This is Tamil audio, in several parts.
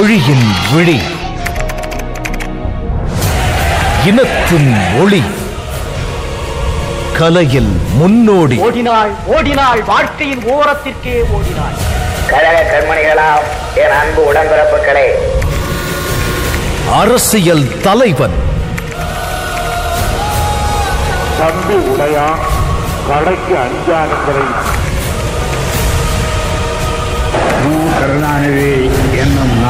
மொழியின் விழி. இனத்தின் ஒளி. கலையில் முன்னோடி. ஓடினாள் ஓடினாள் வாழ்க்கையின் ஓரத்திற்கே ஓடினாள். கழக கண்மணிகளாம் என் அன்பு உடன்பிறப்புகளே. அரசியல் தலைவன். தம்பி உடையா கடைக்கு அஞ்சானங்களை. கருணாநிதி என்னும்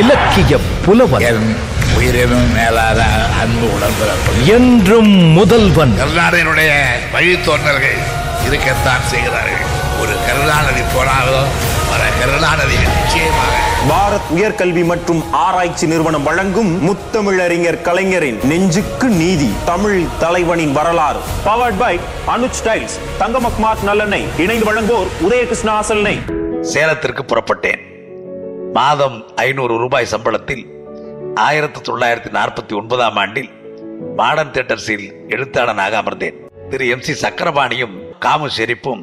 இலக்கிய புலவன். உயிரினும் மேலான அன்பு உடன்பிறப்பு என்றும் முதல்வன். கருணாநிதியினுடைய வழித்தோன்றல்கள் இருக்கத்தான் செய்கிறார்கள். ஒரு கருணாநிதி போனாலும் பல கருணாநிதி நிச்சயமாக. பாரத் உயர்கல்வி மற்றும் ஆராய்ச்சி நிறுவனம் வழங்கும் முத்தமிழறிஞர் கலைஞரின் நெஞ்சுக்கு நீதி தமிழ் தலைவனின் வரலாறு. பவர்ட் பை அனுஜ் ஸ்டைல்ஸ் தங்கமக்மார்க் நல்லெண்ணெய் இணைந்து வழங்குவோர் உதயகிருஷ்ணா அசல்னை சேலத்திற்கு புறப்பட்டேன். மாதம் ஐநூறு ரூபாய் சம்பளத்தில் ஆயிரத்தி தொள்ளாயிரத்தி நாற்பத்தி ஒன்பதாம் ஆண்டில் மாடர்ன் தியேட்டர்ஸில் எழுத்தாளனாக அமர்ந்தேன். திரு எம் சி சக்கரபாணியும் காமு ஷெரீப்பும்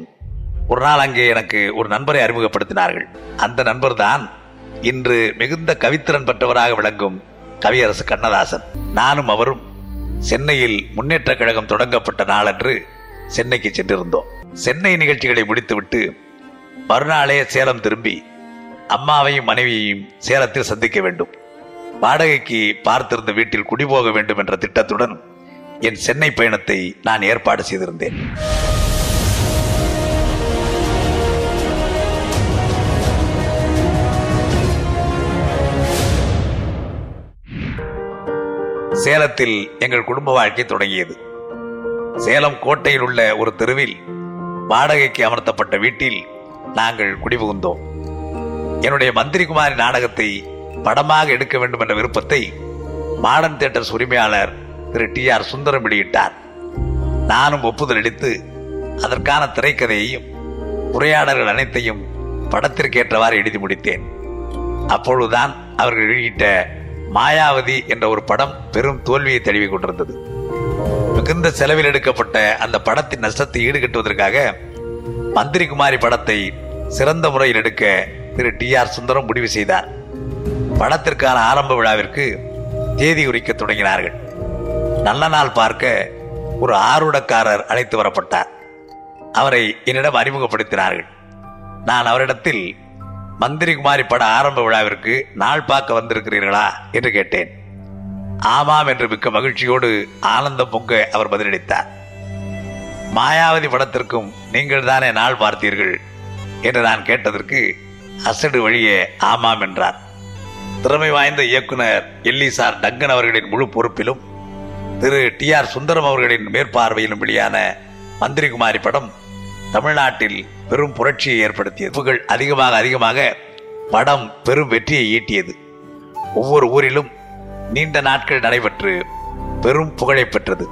ஒரு நாள் அங்கே எனக்கு ஒரு நண்பரை அறிமுகப்படுத்தினார்கள். அந்த நண்பர் தான் இன்று மிகுந்த கவித்திறன் பெற்றவராக விளங்கும் கவியரசு கண்ணதாசன். நானும் அவரும் சென்னையில் முன்னேற்ற கழகம் தொடங்கப்பட்ட நாளன்று சென்னைக்கு சென்றிருந்தோம். சென்னை நிகழ்ச்சிகளை முடித்துவிட்டு மறுநாளே சேலம் திரும்பி அம்மாவையும் மனைவியையும் சேலத்தில் சந்திக்க வேண்டும். வாடகைக்கு பார்த்திருந்த வீட்டில் குடிபோக வேண்டும் என்ற திட்டத்துடன் என் சென்னை பயணத்தை நான் ஏற்பாடு செய்திருந்தேன். சேலத்தில் எங்கள் குடும்ப வாழ்க்கை தொடங்கியது. சேலம் கோட்டையில் உள்ள ஒரு தெருவில் வாடகைக்கு அமர்த்தப்பட்ட வீட்டில் நாங்கள் குடிபுகுந்தோம். என்னுடைய மந்திரிகுமாரி நாடகத்தை படமாக எடுக்க வேண்டும் என்ற விருப்பத்தை மாடர்ன் தியேட்டர்ஸ் உரிமையாளர் திரு டி ஆர் சுந்தரம் வெளியிட்டார். நானும் ஒப்புதல் அளித்து அதற்கான திரைக்கதையையும் உரையாடல்கள் அனைத்தையும் படத்திற்கேற்றவாறு எழுதி முடித்தேன். அப்பொழுதுதான் அவர்கள் வெளியிட்ட மாயாவதி என்ற ஒரு படம் பெரும் தோல்வியை தழுவி கொண்டிருந்தது. மிகுந்த செலவில் எடுக்கப்பட்ட அந்த படத்தின் நஷ்டத்தை ஈடுகட்டுவதற்காக மந்திரிகுமாரி படத்தை சிறந்த முறையில் எடுக்க திரு டி ஆர் சுந்தரம் முடிவு செய்தார். படத்திற்கான ஆரம்ப விழாவிற்கு தேதி உரிக்க தொடங்கினார்கள். நல்ல நாள் பார்க்க ஒரு ஆர்வடக்காரர் அழைத்து வரப்பட்டார். அவரை என்னிடம் அறிமுகப்படுத்தினார்கள். நான் அவரிடத்தில் மந்திரிகுமாரி பட ஆரம்ப விழாவிற்கு நாள் பார்க்க வந்திருக்கிறீர்களா? என்று கேட்டேன். ஆமாம் என்று மிக்க மகிழ்ச்சியோடு ஆனந்தம் பொங்க அவர் பதிலளித்தார். மாயாவதி படத்திற்கும் நீங்கள் தானே நாள் பார்த்தீர்கள்? என்று நான் கேட்டதற்கு அசடு வழியே ஆமாம் என்றார். திறமை வாய்ந்த இயக்குனர் எல்லிசார் டங்கன் அவர்களின் முழு பொறுப்பிலும் திரு டி ஆர் சுந்தரம் அவர்களின் மேற்பார்வையிலும் வெளியான மந்திரிகுமாரி படம் தமிழ்நாட்டில் பெரும் புரட்சியை ஏற்படுத்தியது. புகழ் அதிகமாக அதிகமாக படம் பெரும் வெற்றியை ஈட்டியது. ஒவ்வொரு ஊரிலும் நீண்ட நாட்கள் நடைபெற்று பெரும் புகழை பெற்றது.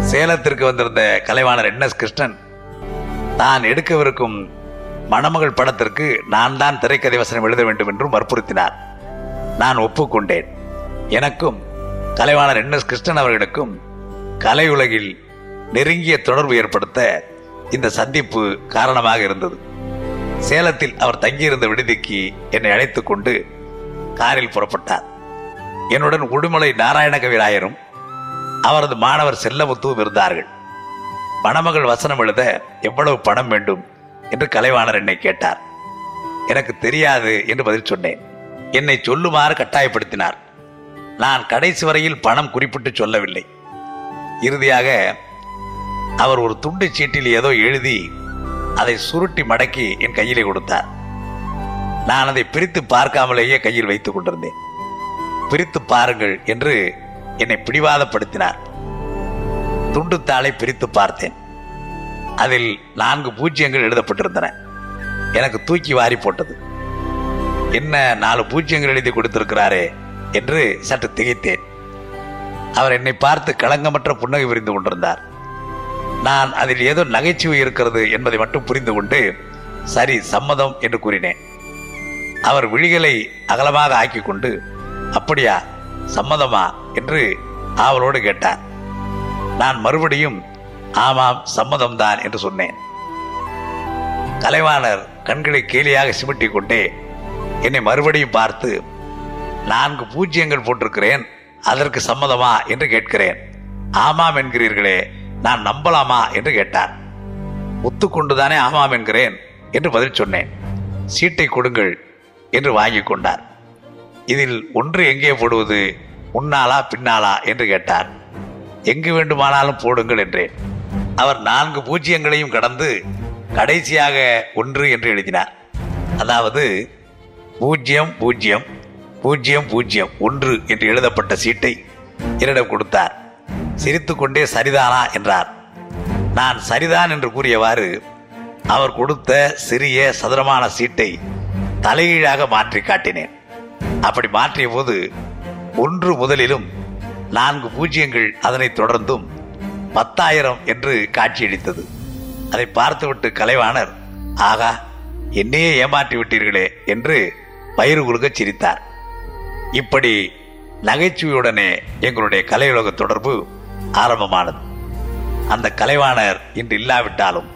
சேலத்திற்கு வந்திருந்த கலைவாணர் என் எஸ் கிருஷ்ணன் தான் எடுக்கவிருக்கும் மணமகள் படத்திற்கு நான் தான் திரைக்கதை வசனம் எழுத வேண்டும் என்றும் வற்புறுத்தினார். நான் ஒப்புக்கொண்டேன். எனக்கும் கலைவாணர் என் எஸ் கிருஷ்ணன் அவர்களுக்கும் கலை உலகில் நெருங்கிய தொடர்பு ஏற்படுத்த இந்த சந்திப்பு காரணமாக இருந்தது. சேலத்தில் அவர் தங்கியிருந்த விடுதிக்கு என்னை அழைத்து கொண்டு காரில் புறப்பட்டார். என்னுடன் உடுமலை நாராயண கவிராயரும் அவரது மாணவர் செல்லமுத்துவும் இருந்தார்கள். மணமகள் வசனம் எழுத எவ்வளவு பணம் வேண்டும் என்று கலைவாணர் என்னை கேட்டார். எனக்கு தெரியாது என்று பதில் சொன்னேன். என்னை சொல்லுமாறு கட்டாயப்படுத்தினார். நான் கடைசி வரையில் பணம் குறிப்பிட்டு சொல்லவில்லை. இறுதியாக அவர் ஒரு துண்டு சீட்டில் ஏதோ எழுதி அதை சுருட்டி மடக்கி என் கையிலே கொடுத்தார். நான் அதை பிரித்து பார்க்காமலேயே கையில் வைத்துக் கொண்டிருந்தேன். பிரித்து பாருங்கள் என்று என்னை பிடிவாதப்படுத்தினார். துண்டுத்தாளை பிரித்து பார்த்தேன். அதில் நான்கு பூஜ்ஜியங்கள் எழுதப்பட்டிருந்தன. எனக்கு தூக்கி வாரி போட்டது. என்ன நாலு பூஜ்ஜியங்கள் எழுதி கொடுத்திருக்கிறாரே என்று சற்று திகைத்தேன். அவர் என்னை பார்த்து களங்கமற்ற புன்னகை புரிந்து கொண்டிருந்தார். நான் அதில் ஏதோ நகைச்சுவை இருக்கிறது என்பதை மட்டும் புரிந்து கொண்டு சரி சம்மதம் என்று கூறினேன். அவர் விழிகளை அகலமாக ஆக்கி கொண்டு அப்படியா சம்மதமா? என்று ஆவலோடு கேட்டார். நான் மறுபடியும் ஆமாம் சம்மதம்தான் என்று சொன்னேன். கலைவாணர் கண்களை கேலியாக சிமிட்டி கொண்டே என்னை மறுபடியும் பார்த்து நான்கு பூஜ்ஜியங்கள் போட்டிருக்கிறேன் அதற்கு சம்மதமா என்று கேட்கிறேன். ஆமாம் என்கிறீர்களே நான் நம்பலாமா? என்று கேட்டார். ஒத்துக்கொண்டுதானே ஆமாம் என்கிறேன் என்று பதில் சொன்னேன். சீட்டை கொடுங்கள் என்று வாங்கி கொண்டார். இதில் ஒன்று எங்கே போடுவது முன்னாலா பின்னாலா? என்று கேட்டார். எங்கு வேண்டுமானாலும் போடுங்கள் என்றேன். அவர் நான்கு பூஜ்ஜியங்களையும் கடந்து கடைசியாக ஒன்று என்று எழுதினார். அதாவது பூஜ்ஜியம் பூஜ்ஜியம் பூஜ்ஜியம் பூஜ்ஜியம் ஒன்று என்று எழுதப்பட்ட சீட்டை என்னிடம் கொடுத்தார். சிரித்துக்கொண்டே சரிதானா என்றார். நான் சரிதான் என்று கூறியவாறு அவர் கொடுத்த சிறிய சதுரமான சீட்டை தலைகீழாக மாற்றி காட்டினேன். அப்படி மாற்றிய போது ஒன்று முதலிலும் நான்கு பூஜ்ஜியங்கள் அதனைத் தொடர்ந்தும் பத்தாயிரம் என்று காட்சியளித்தது. அதை பார்த்துவிட்டு கலைவாணர் ஆகா என்னையே ஏமாற்றி விட்டீர்களே என்று பயிறு குறுக சிரித்தார். இப்படி நகைச்சுவையுடனே எங்களுடைய கலையுலக தொடர்பு ஆரம்பமானது. அந்த கலைவாணர் இன்று இல்லாவிட்டாலும்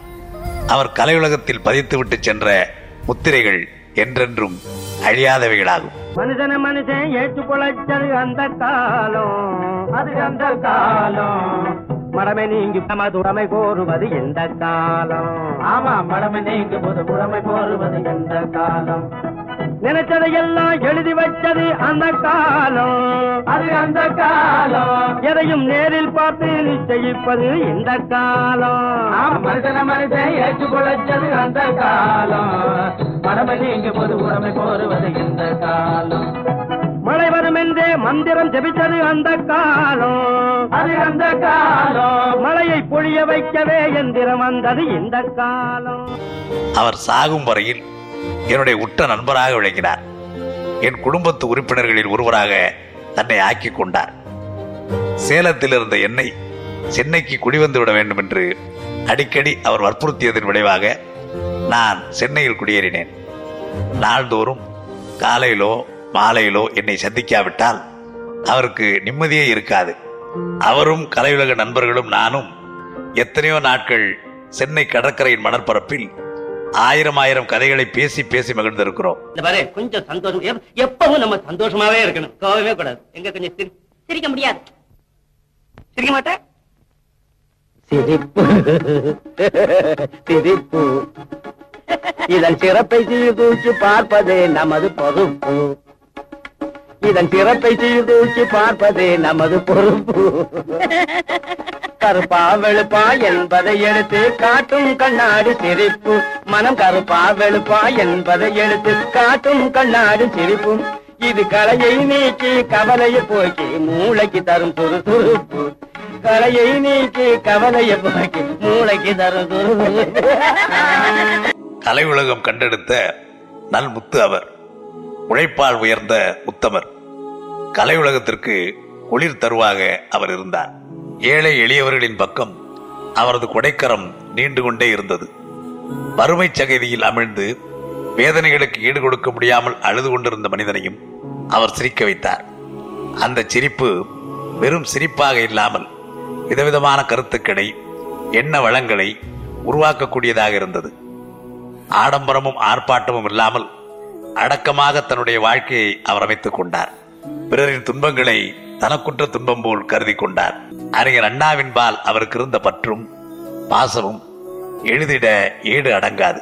அவர் கலையுலகத்தில் பதித்துவிட்டு சென்ற முத்திரைகள் என்றென்றும் அழியாதவைகளாகும். மனுஷன மனுஷன் ஏற்று அந்த காலம். அது அந்த காலம். மடமை நீங்கி நமது உடமை கோருவது எந்த காலம்? ஆமா மடமை நீங்கி போது உடமை கோருவது எந்த காலம்? நினைச்சதையெல்லாம் எழுதி வச்சது அந்த காலம். அது அந்த காலம். எதையும் நேரில் பார்த்து நிச்சயிப்பது இந்த காலம். மனுஷன மனுஷன் ஏற்று பொழைச்சது அந்த காலம். மடமை நீங்கி போது உடமை கோருவது எந்த மந்திரம் ஜெபித்தது அந்த காலம். அது அந்த காலம். மழையை பொழிய வைக்கவே எந்திரம் வந்தது இந்த காலம். அவர் சாகும் வரையில் என்னுடைய உற்ற நண்பராக விளங்கினார். என் குடும்பத்து உறுப்பினர்களில் ஒருவராக தன்னை ஆக்கிக் கொண்டார். சேலத்தில் இருந்த என்னை சென்னைக்கு குடிவந்து விட வேண்டும் என்று அடிக்கடி அவர் வற்புறுத்தியதன் விளைவாக நான் சென்னையில் குடியேறினேன். நாள்தோறும் காலையிலோ மாலையிலோ என்னை சந்திக்காவிட்டால் அவருக்கு நிம்மதியே இருக்காது. அவரும் கலையுலக நண்பர்களும் நானும் எத்தனையோ நாட்கள் சென்னை கடற்கரையின் மணற்பரப்பில் ஆயிரம் ஆயிரம் கதைகளை பேசி பேசி மகிழ்ந்திருக்கிறோம். இந்த பாரு கொஞ்சம் சந்தோஷம். எப்- எப்பவும் நம்ம சந்தோஷமாவே இருக்கணும். கோவமே கூடாது. எங்க கொஞ்சம் சிரி சிரிக்க முடியாது. சிரிக்க மாட்டேன்? சிரிப்பு. சிரிப்பு. இதன் சிறப்பை சீர்தூக்கி பார்ப்பதே நமது பொறுப்பு. இதன் பிறப்பை சீர்தூக்கி பார்ப்பதே நமது பொறுப்பு. கருப்பா வெளுப்பா என்பதை எடுத்து காட்டும் கண்ணாடி சிரிப்பு. மனம் கருப்பா வெளுப்பா என்பதை எடுத்து காட்டும் கண்ணாடி சிரிப்பு. இது கலையை நீக்கி கவலையை போக்கி மூளைக்கு தரும் துருதுருப்பு கலையை நீக்கி கவலையை போக்கி மூளைக்கு தரும் துரு கலை உலகம் கண்டெடுத்த நல் முத்து அவர் உழைப்பால் உயர்ந்த உத்தமர். கலை உலகத்திற்கு குளிர் தருவாக அவர் இருந்தார். ஏழை எளியவர்களின் பக்கம் அவரது கொடைக்கரம் நீண்டு கொண்டே இருந்தது. வறுமை சகதியில் அமிழ்ந்து வேதனைகளுக்கு ஈடு கொடுக்க முடியாமல் அழுது கொண்டிருந்த மனிதனையும் அவர் சிரிக்க வைத்தார். அந்த சிரிப்பு வெறும் சிரிப்பாக இல்லாமல் விதவிதமான கருத்துக்களை எண்ண வளங்களை உருவாக்கக்கூடியதாக இருந்தது. ஆடம்பரமும் ஆர்ப்பாட்டமும் இல்லாமல் அடக்கமாக தன்னுடைய வாழ்க்கையை அவர் அமைத்துக் கொண்டார். பிறரின் துன்பங்களை தனக்குற்ற துன்பம் போல் கருதி கொண்டார். அறிஞர் அண்ணாவின் பால் அவருக்கு இருந்த பற்றும் பாசமும் எழுதிட ஏடு அடங்காது.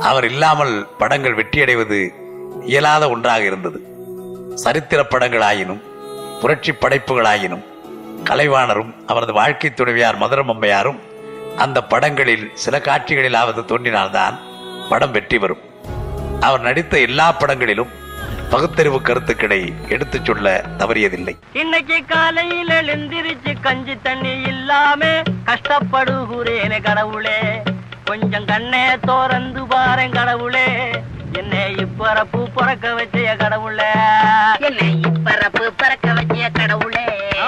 அவர் இல்லாமல் படங்கள் வெற்றியடைவது இயலாத ஒன்றாக இருந்தது. சரித்திர படங்களாயினும் புரட்சி படைப்புகளாயினும் கலைவாணரும் அவரது வாழ்க்கை துணைவியார் மதுரம் அம்மையாரும் அந்த படங்களில் சில காட்சிகளிலாவது தோன்றினால்தான் படம் வெற்றி வரும் அவர் நடித்த எல்லா படங்களிலும் பகுத்தறிவு கருத்துக்களை எடுத்துச் சொல்ல தவறியதில்லை. இன்னைக்கு காலையில் எழுந்திருச்சு கஞ்சி தண்ணி இல்லாம கஷ்டப்படுகிறேனே கடவுளே. கொஞ்சம் கண்ணே தோறந்து பாரேன் கடவுளே. என்னை இப்பறப்பு பிறக்க வச்ச கடவுளே. என்னை இப்பறப்பு பறக்க வச்சிய கடவுளே.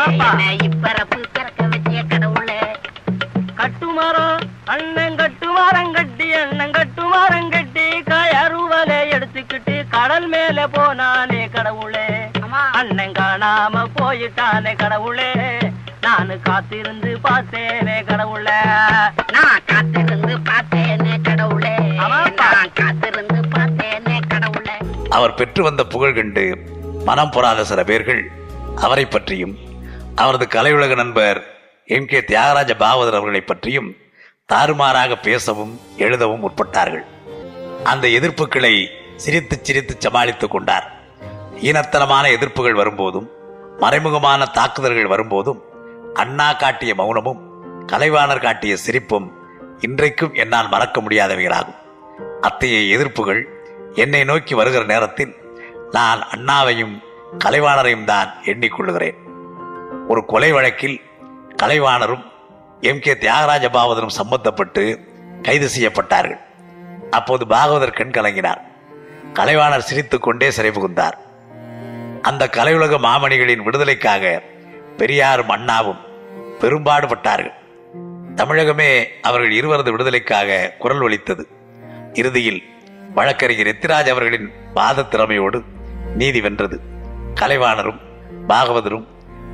என்னை இப்பறப்பு பறக்க வச்சிய கடவுளே. கட்டுமரம் அண்ணன் கட்டுமரம் கட்டி அண்ணன் கட்டுமரம் கட்டி கயறுவலை கடல் மேல போனானே கடவுளே. அண்ணன் காணாம போயிட்டானே கடவுளே. நானு காத்திருந்து பார்த்தேனே கடவுளே. நான் காத்திருந்து பார்த்தேனே கடவுளே. நான் காத்திருந்து பார்த்தேனே கடவுளே. அவர் பெற்று வந்த புகழ் கண்டு மனம் பொறாத சில பேர்கள் அவரை பற்றியும் அவரது கலையுலக நண்பர் எம் கே தியாகராஜ பாவதர் அவர்களை பற்றியும் தாறுமாறாக பேசவும் எழுதவும் முற்பட்டார்கள். அந்த எதிர்ப்புகளை சிரித்து சிரித்து சமாளித்துக் கொண்டார். ஈனத்தனமான எதிர்ப்புகள் வரும்போதும் மறைமுகமான தாக்குதல்கள் வரும்போதும் அண்ணா காட்டிய மௌனமும் கலைவாணர் காட்டிய சிரிப்பும் இன்றைக்கும் என்னால் மறக்க முடியாதவைகளாகும். அத்தகைய எதிர்ப்புகள் என்னை நோக்கி வருகிற நேரத்தில் நான் அண்ணாவையும் கலைவாணரையும் தான் எண்ணிக்கொள்ளுகிறேன். ஒரு கொலை வழக்கில் கலைவாணரும் எம். கே. தியாகராஜ பாவதரும் சம்பந்தப்பட்டு கைது செய்யப்பட்டார்கள். அப்போது பாகவதர் கண் கலங்கினார். கலைவாணர் சிரித்துக் கொண்டே சிறை புகுந்தார் அந்த கலையுலக மாமணிகளின் விடுதலைக்காக பெரியாரும் அண்ணாவும் பெரும்பாடுபட்டார்கள் தமிழகமே அவர்கள் இருவரது விடுதலைக்காக குரல் ஒலித்தது. இறுதியில் வழக்கறிஞர் எத்திராஜ் அவர்களின் வாத திறமையோடு நீதி வென்றது. கலைவாணரும் பாகவதரும்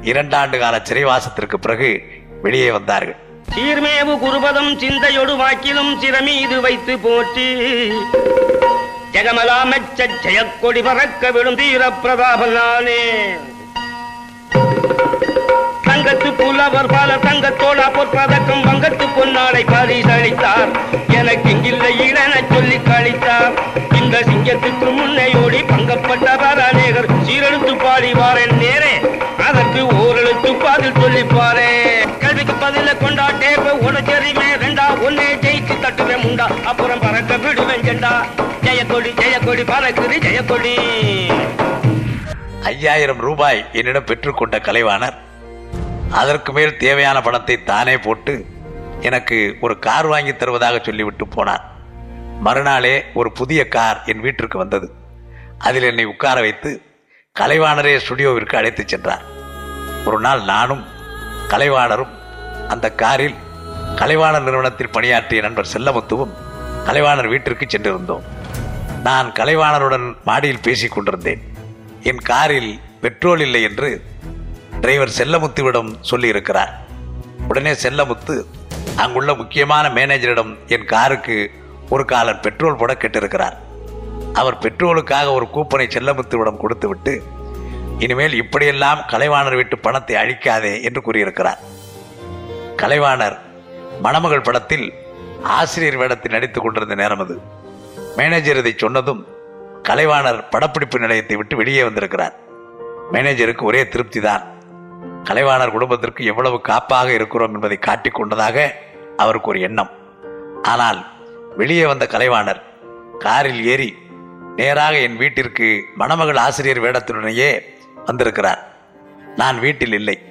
இரண்டாண்டு கால சிறைவாசத்திற்கு பிறகு வெளியே வந்தார்கள். சீர்மேவு குருபதம் சிந்தையொடு வாக்கிலும் சிறமீது வைத்து போற்றி. ஜெகமலாமச்ச ஜெயக்கொடி பறக்க விடும் தீர பிரதாபனானே தங்கத்து புலவர் பல தங்கத்தோட பொற்பதக்கம் வங்கத்து பொன்னாடை பரிசளித்தார். எனக்கு இங்கில்லை இடன சொல்லி கழித்தார். இந்த சிங்கத்துக்கு முன்னையோடி பங்கப்பட்ட பரநேகர் சீரெழுத்து பாடிவாரன் நேரே அதற்கு ஓரெழுத்து பதில் சொல்லி பாரே. கல்விக்கு பதில கொண்டா டேப்ப உனச்சரிமே ரெண்டா ஒன்னே ஜெயிச்சு தட்டுவேன் முண்டா. அப்புறம் பறக்க விடுவேன் ஜெண்டா. ஜெயக்கொடி ஜெயக்கொடி பறக்குது ஜெயக்கொடி. ஐயாயிரம் ரூபாய் என்னிடம் பெற்றுக்கொண்ட கலைவாணர். அதற்கு மேல் தேவையான பணத்தை தானே போட்டு எனக்கு ஒரு கார் வாங்கி தருவதாக சொல்லிவிட்டு போனார். மறுநாளே ஒரு புதிய கார் என் வீட்டிற்கு வந்தது. அதில் என்னை உட்கார வைத்து கலைவாணரே ஸ்டுடியோவிற்கு அழைத்துச் சென்றார். ஒரு நாள் நானும் கலைவாணரும் அந்த காரில் கலைவாணர் நிறுவனத்தில் பணியாற்றிய நண்பர் செல்லமுத்துவும் கலைவாணர் வீட்டிற்கு சென்றிருந்தோம். நான் கலைவாணருடன் மாடியில் பேசிக் கொண்டிருந்தேன். என் காரில் பெட்ரோல் இல்லை என்று டிரைவர் செல்லமுத்துவிடம் சொல்லியிருக்கிறார். உடனே செல்லமுத்து அங்குள்ள முக்கியமான மேனேஜரிடம் என் காருக்கு ஒரு காலர் பெட்ரோல் போட கேட்டிருக்கிறார். அவர் பெட்ரோலுக்காக ஒரு கூப்பனை செல்லமுத்துவிடம் கொடுத்துவிட்டு இனிமேல் இப்படியெல்லாம் கலைவாணர் வீட்டு பணத்தை அழிக்காதே என்று கூறியிருக்கிறார். கலைவாணர் மணமகள் படத்தில் ஆசிரியர் வேடத்தில் நடித்துக் கொண்டிருந்த நேரம் அது. மேனேஜர் இதை சொன்னதும் கலைவாணர் படப்பிடிப்பு நிலையத்தை விட்டு வெளியே வந்திருக்கிறார். மேனேஜருக்கு ஒரே திருப்தி தான் கலைவாணர் குடும்பத்திற்கு எவ்வளவு காப்பாக இருக்கிறோம் என்பதை காட்டிக் கொண்டதாக அவருக்கு ஒரு எண்ணம். ஆனால் வெளியே வந்த கலைவாணர் காரில் ஏறி நேராக என் வீட்டிற்கு மணமகள் ஆசிரியர் வேடத்துடனேயே வந்திருக்கிறார். நான் வீட்டில் இல்லை.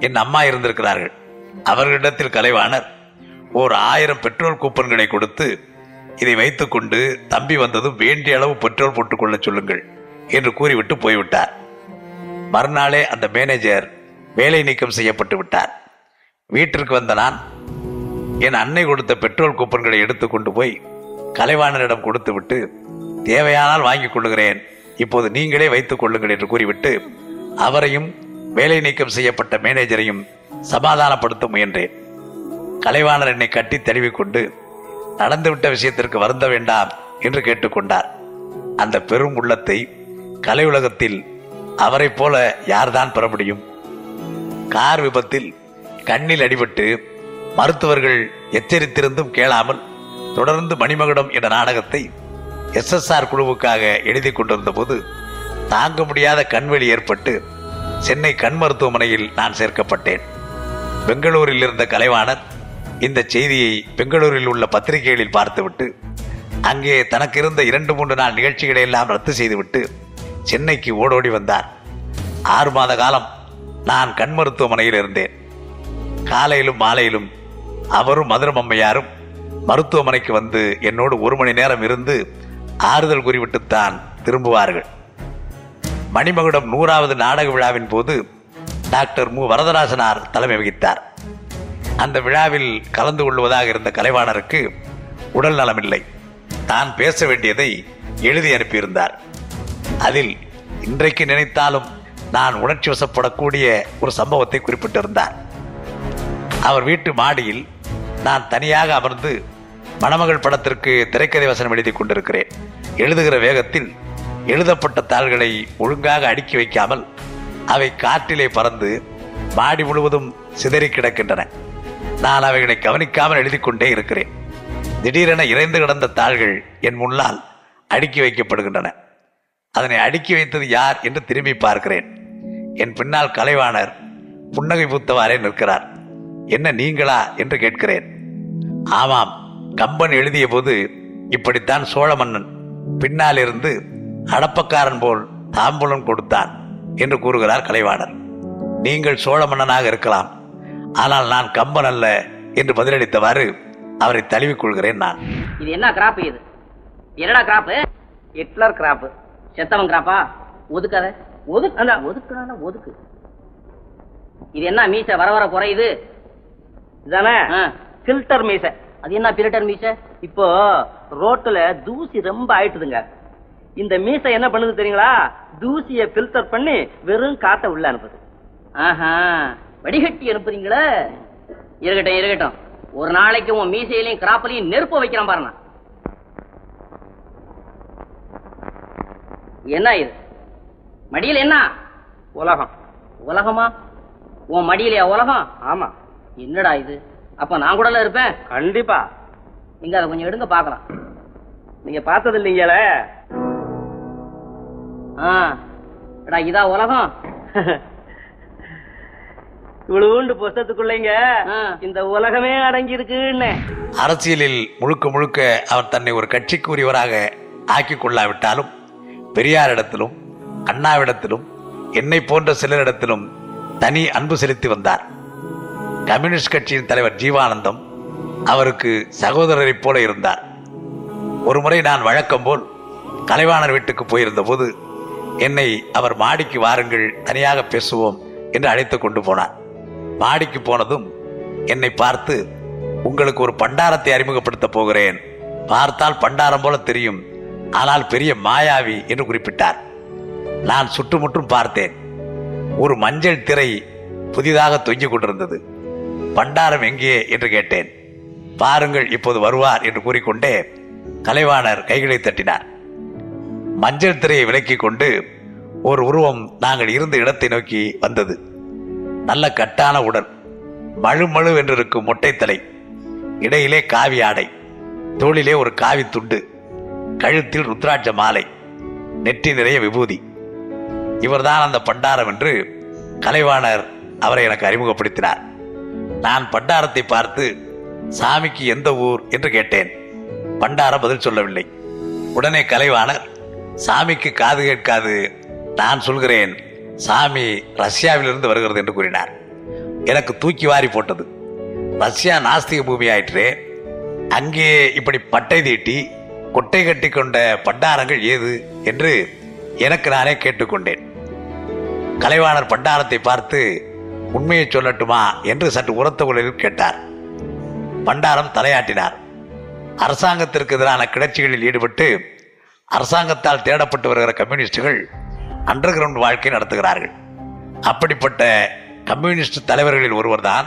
என் அம்மா இருந்திருக்கிறார்கள். அவர்களிடத்தில் கலைவாணர் ஓர் ஆயிரம் பெட்ரோல் கூப்பன்களை கொடுத்து இதை வைத்துக்கொண்டு தம்பி வந்ததும் வேண்டிய அளவு பெட்ரோல் போட்டுக்கொள்ளச் சொல்லுங்கள் என்று கூறிவிட்டு போய்விட்டார். மறுநாளே அந்த மேனேஜர் வேலை நீக்கம் செய்யப்பட்டு விட்டார். வீட்டிற்கு வந்த நான் என் அன்னை கொடுத்த பெட்ரோல் கூப்பன்களை எடுத்துக்கொண்டு போய் கலைவாணரிடம் கொடுத்து விட்டு தேவையானால் வாங்கிக் கொள்ளுகிறேன். இப்போது நீங்களே வைத்துக் கொள்ளுங்கள் என்று கூறிவிட்டு அவரையும் வேலை நீக்கம் செய்யப்பட்ட மேனேஜரையும் சமாதானப்படுத்த முயன்றேன். கலைவாணர் என்னை கட்டி தழுவிக்கொண்டு நடந்துவிட்ட விஷயத்திற்கு வருந்த வேண்டாம் என்று கேட்டுக்கொண்டார் அந்த பெரும் உள்ளத்தை கலை உலகத்தில் அவரைப் போல யார்தான் பெற முடியும்? கார் விபத்தில் கண்ணில் அடிபட்டு மருத்துவர்கள் எச்சரித்திருந்தும் கேளாமல் தொடர்ந்து மணிமகுடம் என்ற நாடகத்தை எஸ்எஸ்ஆர் குழுவுக்காக எழுதி கொண்டிருந்த போது தாங்க முடியாத கண்வெளி ஏற்பட்டு சென்னை கண் மருத்துவமனையில் நான் சேர்க்கப்பட்டேன். பெங்களூரில் இருந்த கலைவாணர் இந்த செய்தியை பெங்களூரில் உள்ள பத்திரிகைகளில் பார்த்துவிட்டு அங்கே தனக்கு இருந்த இரண்டு மூன்று நாள் நிகழ்ச்சிகளை எல்லாம் ரத்து செய்துவிட்டு சென்னைக்கு ஓடோடி வந்தார். ஆறு மாத காலம் நான் கண் மருத்துவமனையில் இருந்தேன். காலையிலும் மாலையிலும் அவரும் மதுரம் அம்மையாரும் மருத்துவமனைக்கு வந்து என்னோடு ஒரு மணி நேரம் இருந்து ஆறுதல் கூறிவிட்டுத்தான் திரும்புவார்கள். மணிமகுடம் நூறாவது நாடக விழாவின் போது டாக்டர் மு. வரதராசனார் தலைமை வகித்தார். அந்த விழாவில் கலந்து கொள்வதாக இருந்த கலைவாணருக்கு உடல் நலமில்லை. தான் பேச வேண்டியதை எழுதி அனுப்பியிருந்தார். அதில் இன்றைக்கு நினைத்தாலும் நான் உணர்ச்சி வசப்படக்கூடிய ஒரு சம்பவத்தை குறிப்பிட்டிருந்தார். அவர் வீட்டு மாடியில் நான் தனியாக அமர்ந்து மணமகள் படத்திற்கு திரைக்கதை வசனம் எழுதி கொண்டிருக்கிறேன். எழுதுகிற வேகத்தில் எழுதப்பட்ட தாள்களை ஒழுங்காக அடுக்கி வைக்காமல் அவை காற்றிலே பறந்து மாடி முழுவதும் சிதறி கிடக்கின்றன. நான் அவைகளை கவனிக்காமல் எழுதி கொண்டே இருக்கிறேன். திடீரென இறைந்து கிடந்த தாள்கள் என் முன்னால் அடுக்கி வைக்கப்படுகின்றன. அதனை அடுக்கி வைத்தது யார் என்று திரும்பி பார்க்கிறேன். என் பின்னால் கலைவாணர் புன்னகை பூத்தவாறே நிற்கிறார். என்ன நீங்களா? என்று கேட்கிறேன். ஆமாம் கம்பன் எழுதிய போது இப்படித்தான் சோழ மன்னன் பின்னால் இருந்து அடப்பக்காரன் போல் தாம்பூலம் கொடுத்தான் என்று கூறுகிறார் கலைவாணர். நீங்கள் சோழ மன்னனாக இருக்கலாம். ஆனால் நான் கம்பன் அல்ல என்று பதிலளித்தவாறு அவரை தழுவிக் கொள்கிறேன் நான். இது என்ன கிராப் இது? என்னடா கிராப் ஹிட்லர் கிராப் செத்தவன் கிராப்பா? ஒதுக்காத. ஒதுக்கு அந்த ஒதுக்குனா ஒதுக்கு. இது என்ன மீசை வர வர குறையுது? இதானே? ஆ. ஃபில்டர் மீசை. அது என்ன பிரிட்டர் மீசை? இப்போ ரோட்டுல தூசி ரொம்ப ஆயிட்டுதுங்க. இந்த மீசை என்ன பண்ணுது தெரியுங்களா? தூசிய ஃபில்டர் பண்ணி வெறும் காத்த உள்ள அனுப்புது. ஆஹா. வடிகட்டி அனுப்புறீங்களே? இருக்கட்டும் இருக்கட்டும். ஒரு நாளைக்கு உன் மீசையிலையும் கிராப்பிலையும் நெருப்பு வைக்கிறான் பாருங்க என்ன இது? மடியில என்ன? உலகம். உலகமா? உன் மடியிலையா உலகம்? ஆமா. என்னடா இது? அப்ப நான் கூட இருப்பேன்? கண்டிப்பா. நீங்க அதை கொஞ்சம் எடுங்க பார்க்கலாம். நீங்க பார்த்தது இல்லைங்களே. ஆ. எடா இதா உலகம்? இவ்வளவுண்டு புஸ்தத்துக்குள்ளீங்க ஆ. இந்த உலகமே அடங்கி இருக்குன்னு அரசியலில் முழுக்க முழுக்க அவர் தன்னை ஒரு கட்சிக்கு உரியவராக ஆக்கிக் கொள்ளாவிட்டாலும் பெரியாரிடத்திலும் அண்ணாவிடத்திலும் என்னை போன்ற சிலரிடத்திலும் தனி அன்பு செலுத்தி வந்தார். கம்யூனிஸ்ட் கட்சியின் தலைவர் ஜீவானந்தம் அவருக்கு சகோதரரைப் போல இருந்தார். ஒருமுறை நான் வழக்கம் போல் கலைவாணர் வீட்டுக்கு போயிருந்த போது என்னை அவர் மாடிக்கு வாருங்கள் தனியாக பேசுவோம் என்று அழைத்து கொண்டு போனார். மாடிக்கு போனதும் என்னை பார்த்து உங்களுக்கு ஒரு பண்டாரத்தை அறிமுகப்படுத்த போகிறேன். பார்த்தால் பண்டாரம் போல தெரியும். ஆனால் பெரிய மாயாவி என்று குறிப்பிட்டார். நான் சுற்றுமுற்றும் பார்த்தேன். ஒரு மஞ்சள் திரை புதிதாக தொங்கிக் கொண்டிருந்தது. பண்டாரம் எங்கே என்று கேட்டேன். பாருங்கள் இப்போது வருவார் என்று கூறிக்கொண்டே கலைவாணர் கைகளை தட்டினார். மஞ்சள் திரையை விலக்கிக் கொண்டு ஒரு உருவம் நாங்கள் இருந்த இடத்தை நோக்கி வந்தது. நல்ல கட்டான உடல் மழு மழு என்றிருக்கும் மொட்டை தலை இடையிலே காவி ஆடை தோளிலே ஒரு காவி துண்டு கழுத்தில் ருத்ராட்ச மாலை நெற்றி நிறைய விபூதி. இவர்தான் அந்த பண்டாரம் என்று கலைவாணர் அவரை எனக்கு அறிமுகப்படுத்தினார். நான் பண்டாரத்தை பார்த்து சாமிக்கு எந்த ஊர்? என்று கேட்டேன். பண்டாரம் பதில் சொல்லவில்லை. உடனே கலைவாணர் சாமிக்கு காது கேட்காது நான் சொல்கிறேன் சாமி ரஷ்யாவிலிருந்து வருகிறது என்று கூறினார். எனக்கு தூக்கி வாரி போட்டது. ரஷ்யா நாஸ்திக பூமி ஆயிற்று அங்கே இப்படி பட்டை தீட்டி கொட்டை கட்டி கொண்ட பண்டாரங்கள் ஏது? என்று எனக்கு நானே கேட்டுக்கொண்டேன். கலைவாணர் பண்டாரத்தை பார்த்து உண்மையை சொல்லட்டுமா? என்று சற்று உரத்த குரலில் கேட்டார். பண்டாரம் தலையாட்டினார். அரசாங்கத்திற்கு எதிரான கிளர்ச்சிகளில் ஈடுபட்டு அரசாங்கத்தால் தேடப்பட்டு வருகிற கம்யூனிஸ்டுகள் அண்டர் கிரவுண்ட் வாழ்க்கை நடத்துகிறார்கள். அப்படிப்பட்ட கம்யூனிஸ்ட் தலைவர்களில் ஒருவர்தான்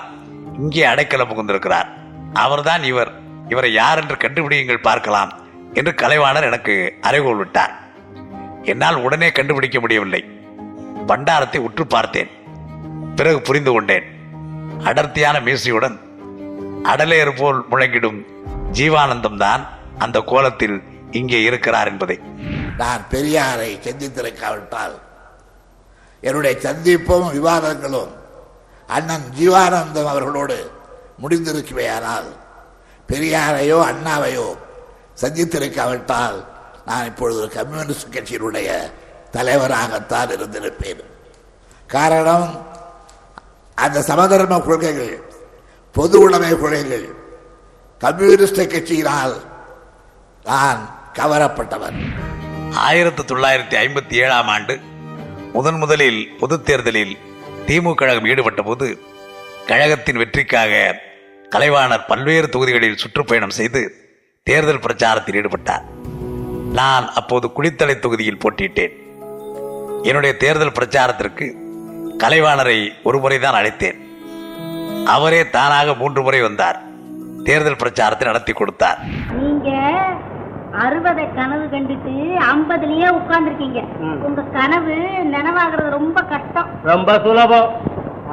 இங்கே அடைக்கலம் புகுந்திருக்கிறார். அவர்தான் இவர். இவரை யார் என்று கண்டுபிடியுங்கள் பார்க்கலாம் என்று கலைவாணர் எனக்கு அறைகோள் விட்டார். என்னால் உடனே கண்டுபிடிக்க முடியவில்லை. பண்டாரத்தை உற்று பார்த்தேன். பிறகு புரிந்து கொண்டேன். அடர்த்தியான மீசையுடன் அடலேறு போல் முழங்கிடும் ஜீவானந்தம் தான் அந்த கோலத்தில் இங்கே இருக்கிறார் என்பதை. நான் பெரியாரை சந்தித்திருக்காவிட்டால் என்னுடைய சந்திப்பும் விவாதங்களும் அண்ணன் ஜீவானந்தம் அவர்களோடு முடிந்திருக்குவேயானால் பெரியாரையோ அண்ணாவையோ சந்தித்திருக்காவிட்டால் நான் இப்பொழுது ஒரு கம்யூனிஸ்ட் கட்சியினுடைய தலைவராகத்தான் இருந்திருப்பேன். காரணம் அந்த சமதர்ம கொள்கைகள் பொது உடைமை கொள்கைகள் கம்யூனிஸ்ட் கட்சியினால் நான் கவரப்பட்டவன். ஆயிரத்தி தொள்ளாயிரத்தி ஐம்பத்தி ஏழாம் ஆண்டு முதன் முதலில் பொதுத் தேர்தலில் திமுக கழகம் ஈடுபட்ட போது கழகத்தின் வெற்றிக்காக கலைவாணர் பல்வேறு தொகுதிகளில் சுற்றுப்பயணம் செய்து தேர்தல் பிரச்சாரத்தில் ஈடுபட்டார். நான் அப்போது குளித்தலை தொகுதியில் போட்டியிட்டேன். என்னுடைய தேர்தல் பிரச்சாரத்திற்கு கலைவாணரை ஒரு முறைதான் அழைத்தேன். அவரே தானாக மூன்று முறை வந்தார். தேர்தல் பிரச்சாரத்தை நடத்தி கொடுத்தார். நீங்க அறுபதை கனவு கண்டுட்டு ஐம்பதுலயே உட்கார்ந்துருக்கீங்க. உங்க கனவு நினைவாகிறது ரொம்ப கஷ்டம். ரொம்ப சுலபம்.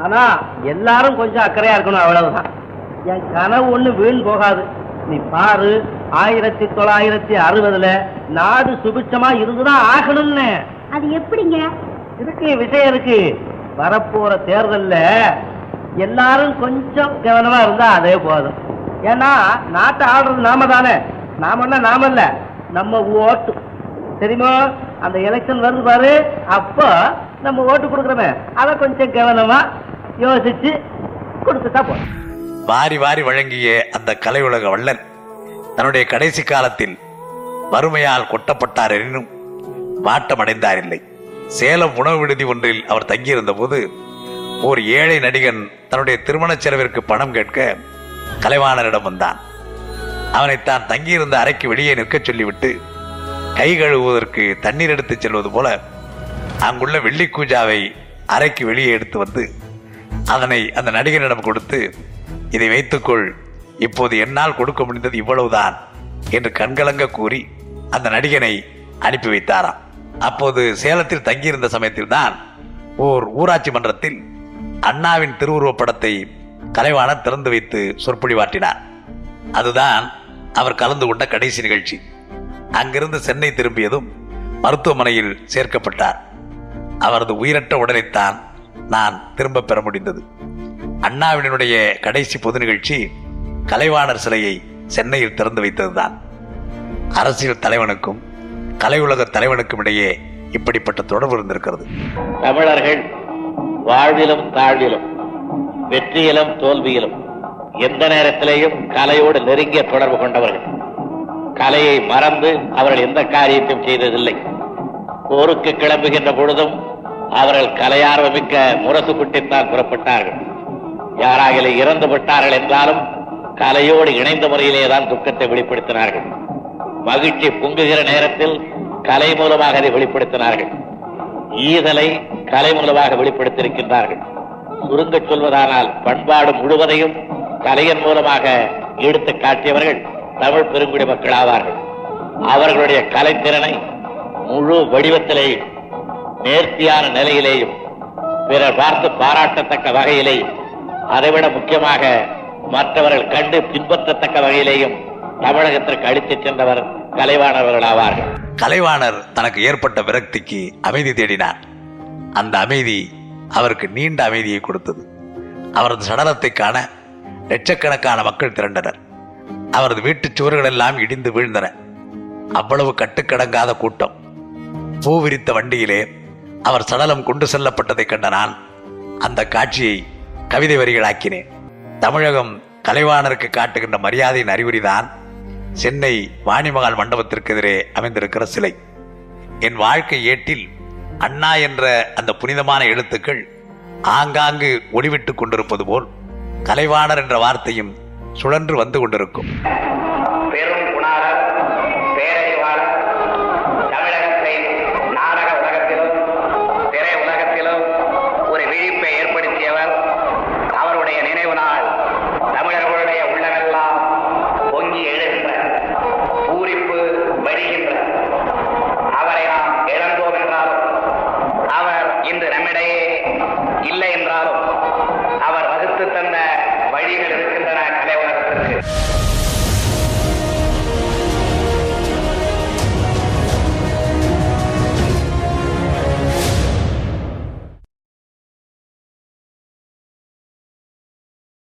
ஆனா எல்லாரும் கொஞ்சம் அக்கறையா இருக்கணும் அவ்வளவுதான். என் கனவு ஒண்ணு வீண் போகாது. நீ பாரு ஆயிரத்தி தொள்ளாயிரத்தி அறுபதுல நாடு சுபிட்சமா இருந்துதான் ஆகணும்னு. அது எப்படிங்க? இருக்கு விஷயம் இருக்கு. வரப்போற தேர்தல்ல எல்லாரும் கொஞ்சம் கவனமா இருந்தா அதே போதும். ஏன்னா நாட்டை ஆடுறது நாம தானே. நாமன்னா நாம இல்ல. நம்ம ஓட்டு. தெரியுமா? அந்த எலெக்ஷன் வருது பாரு. அப்போ நம்ம ஓட்டு கொடுக்குறோமே. அதை கொஞ்சம் கவனமா யோசிச்சு கொடுத்துட்டா போதும். வாரி வாரி வழங்கிய அந்த கலையுலக வள்ளல் தன்னுடைய கடைசி காலத்தில் வறுமையால் கொட்டப்பட்டார் எனினும் வாட்டம் அடைந்தார் இல்லை சேலம் உணவு விடுதி ஒன்றில் அவர் தங்கியிருந்த போது ஓர் ஏழை நடிகன் தன்னுடைய திருமண செலவிற்கு பணம் கேட்க கலைவாணரிடம் வந்தான். அவனை தான் தங்கியிருந்த அறைக்கு வெளியே நிற்கச் சொல்லிவிட்டு கை கழுவுவதற்கு தண்ணீர் எடுத்துச் செல்வது போல அங்குள்ள வெள்ளி கூஜாவை அறைக்கு வெளியே எடுத்து வந்து அதனை அந்த நடிகனிடம் கொடுத்து இதை வைத்துக்கொள். இப்போது என்னால் கொடுக்க முடிந்தது இவ்வளவுதான் என்று கண்கலங்க கூறி அந்த நடிகனை அனுப்பி வைத்தாராம். அப்போது சேலத்தில் தங்கியிருந்த சமயத்தில் தான் ஓர் ஊராட்சி மன்றத்தில் அண்ணாவின் திருவுருவப் படத்தை கலைவாணர் திறந்து வைத்து சொற்பொழிவாற்றினார். அதுதான் அவர் கலந்து கொண்ட கடைசி நிகழ்ச்சி. அங்கிருந்து சென்னை திரும்பியதும் மருத்துவமனையில் சேர்க்கப்பட்டார். அவரது உயிரற்ற உடலைத்தான் நான் திரும்ப பெற முடிந்தது. அண்ணாவினுடைய கடைசி பொது நிகழ்ச்சி கலைவாணர் சிலையை சென்னையில் திறந்து வைத்ததுதான். அரசியல் தலைவனுக்கும் கலையுலக தலைவனுக்கும் இடையே இப்படிப்பட்ட தொடர்பு இருந்திருக்கிறது. தமிழர்கள் வாழ்விலும் தாழ்விலும் வெற்றியிலும் தோல்வியிலும் எந்த நேரத்திலேயும் கலையோடு நெருங்கிய தொடர்பு கொண்டவர்கள். கலையை மறந்து அவர்கள் எந்த காரியத்தையும் செய்ததில்லை. போருக்கு கிளம்புகின்ற பொழுதும் அவர்கள் கலையார்வமிக்க முரசு குட்டித்தான் புறப்பட்டார்கள். யாராக இறந்து விட்டார்கள் என்றாலும் கலையோடு இணைந்த முறையிலே தான் துக்கத்தை வெளிப்படுத்தினார்கள். மகிழ்ச்சி பொங்குகிற நேரத்தில் கலை மூலமாக அதை வெளிப்படுத்தினார்கள். ஈதலை கலை மூலமாக வெளிப்படுத்தியிருக்கின்றார்கள். சுருங்க சொல்வதானால் பண்பாடு முழுவதையும் கலையின் மூலமாக எடுத்து காட்டியவர்கள் தமிழ் பெருங்குடி மக்கள் ஆவார்கள். அவர்களுடைய கலைத்திறனை முழு வடிவத்திலேயும் நேர்த்தியான நிலையிலேயும் பிறர் பார்த்து பாராட்டத்தக்க வகையிலேயும் அதைவிட முக்கியமாக மற்றவர்கள் கண்டு பின்பற்றத்தக்க வகையிலேயும் தமிழகத்திற்கு அழித்துச் சென்றவர் கலைவாணர்கள் ஆவார்கள் கலைவாணர் தனக்கு ஏற்பட்ட விரக்திக்கு அமைதி தேடினார். அந்த அமைதி அவருக்கு நீண்ட அமைதியை கொடுத்தது. அவரது சடலத்தை காண லட்சக்கணக்கான மக்கள் திரண்டனர். அவரது வீட்டுச் சுவர்கள் எல்லாம் இடிந்து வீழ்ந்தன. அவ்வளவு கட்டுக்கடங்காத கூட்டம். பூ விரித்த வண்டியிலே அவர் சடலம் கொண்டு செல்லப்பட்டதை கண்ட நான் அந்த காட்சியை கவிதை வரிகளாக்கினேன். தமிழகம் கலைவாணருக்கு காட்டுகின்ற மரியாதையின் அறிகுறிதான் சென்னை வாணிமகால் மண்டபத்திற்கு எதிரே அமைந்திருக்கிற சிலை. என் வாழ்க்கை ஏட்டில் அண்ணா என்ற அந்த புனிதமான எழுத்துக்கள் ஆங்காங்கு ஒளிவிட்டுக் கொண்டிருப்பது போல் கலைவாணர் என்ற வார்த்தையும் சுழன்று வந்து கொண்டிருக்கும்.